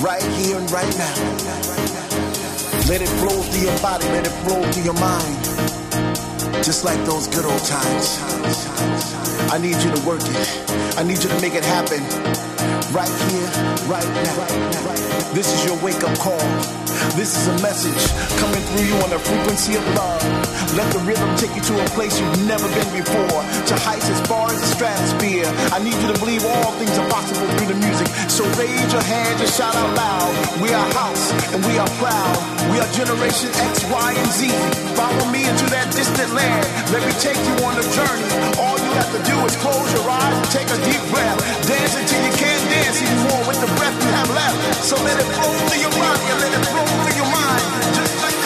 Right here and right now. Let it flow through your body, let it flow through your mind. Just like those good old times. I need you to work it. I need you to make it happen. Right here, right now. This is your wake up call. This is a message coming through you on the frequency of love. Let the rhythm take you to a place you've never been before, to heights as far as the stratosphere. I need you to believe all things are possible through the music. So raise your hands and shout out loud. We are house and we are proud. We are generation X, Y, and Z. Follow me into that distant land. Let me take you on a journey. All you have to do is close your eyes and take a deep breath. Dance until you can't dance anymore with the have left. So let it flow through your body and let it flow through your mind. Just like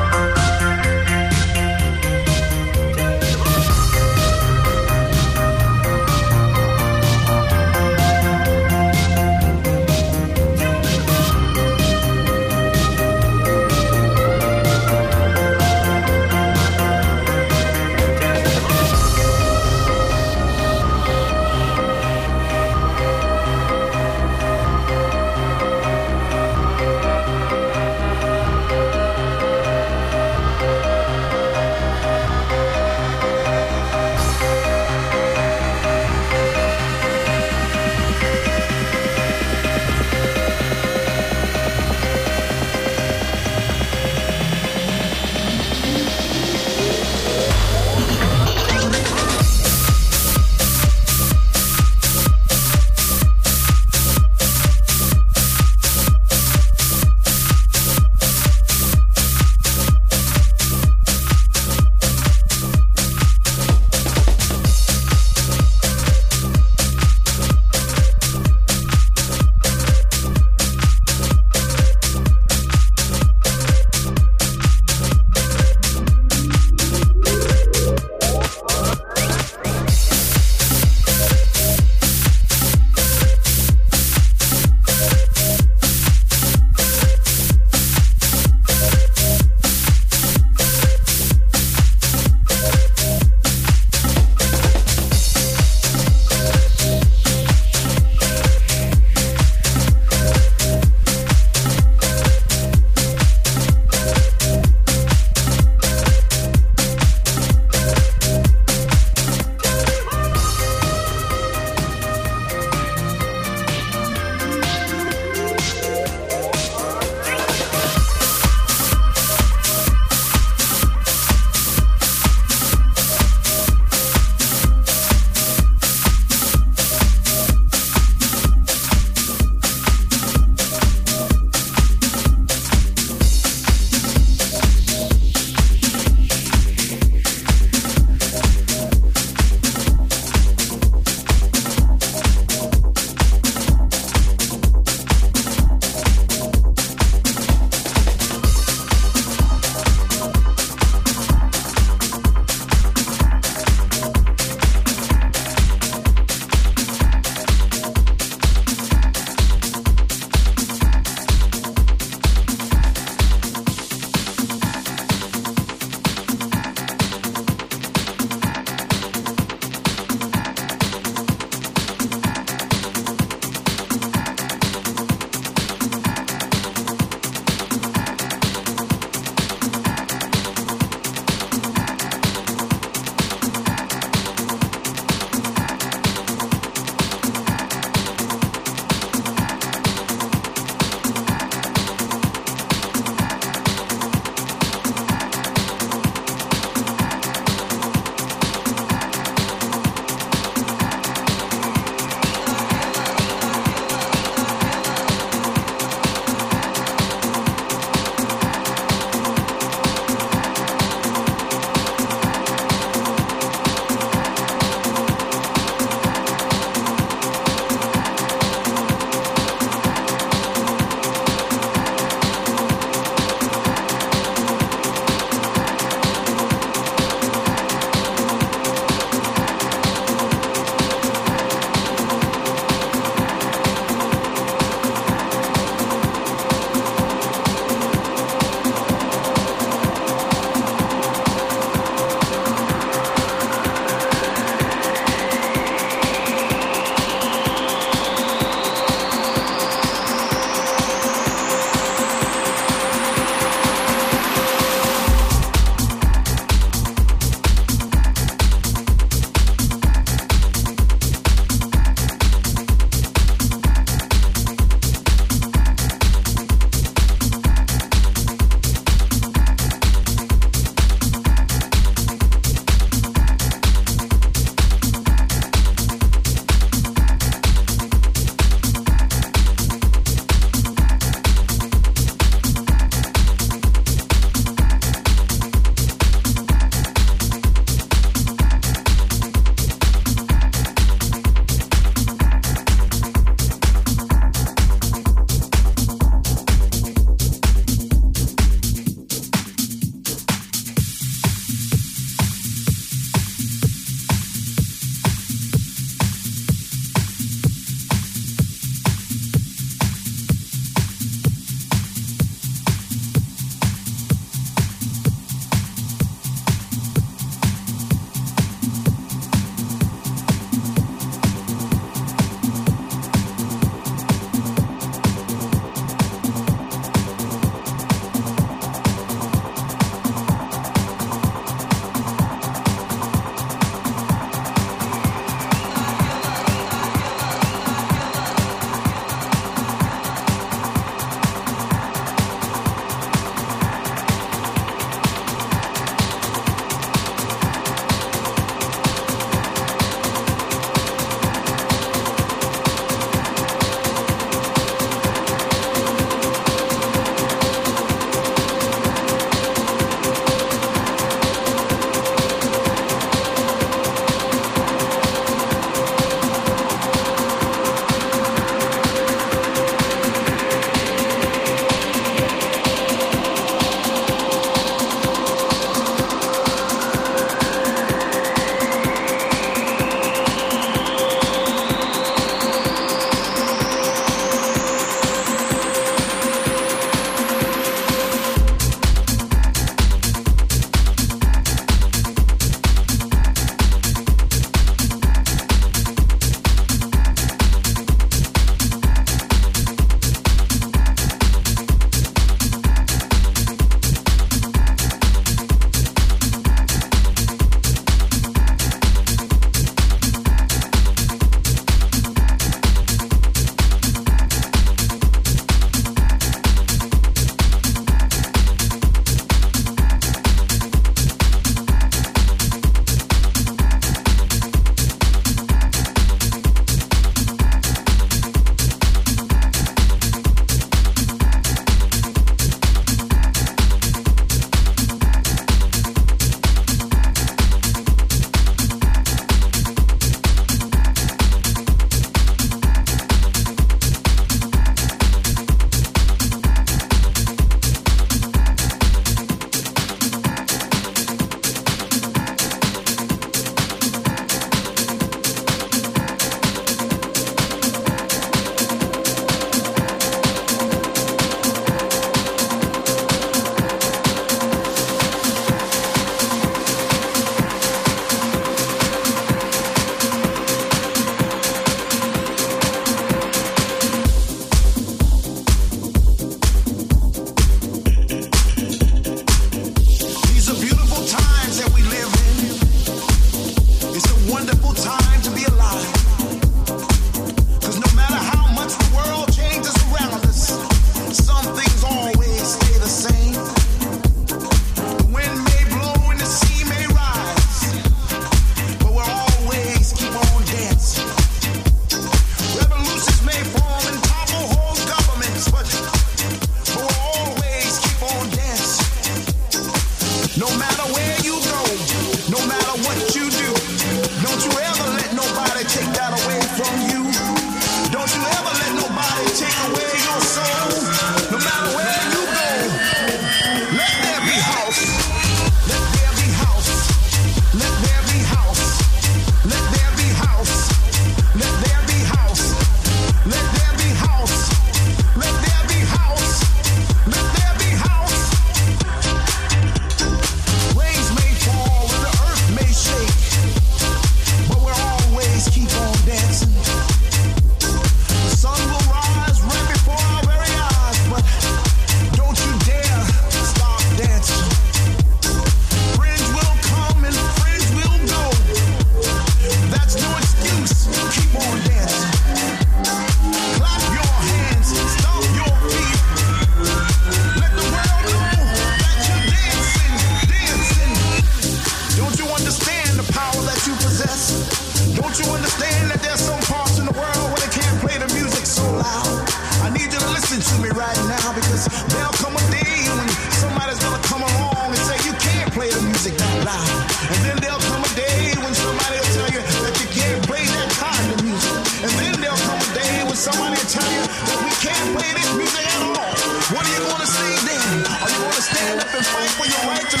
So you need to tell them now, loud and clear. Let there be, let there be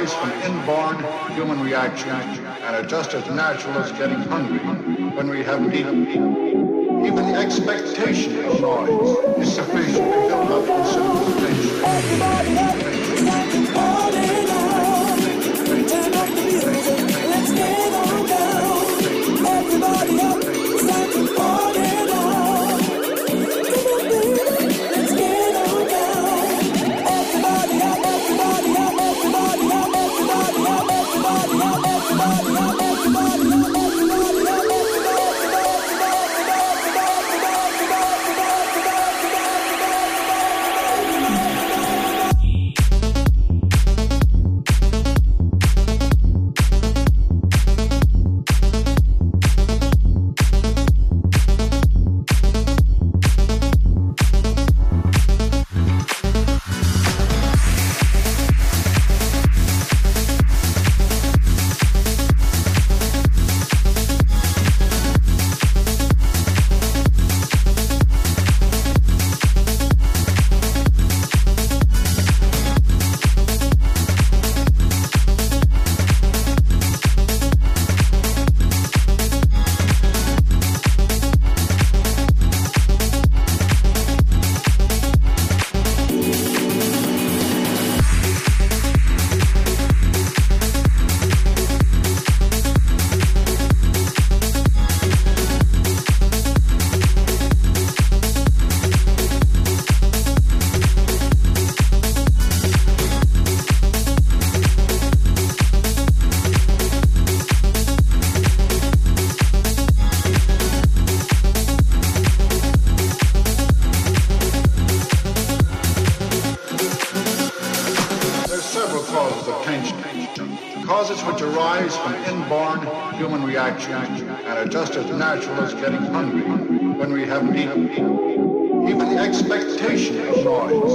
arise from inborn human reaction and are just as natural as getting hungry when we haven't eaten. Even the expectation of noise is sufficient to build up considerable tension. Natural as getting hungry when we haven't eaten. Even the expectation of noise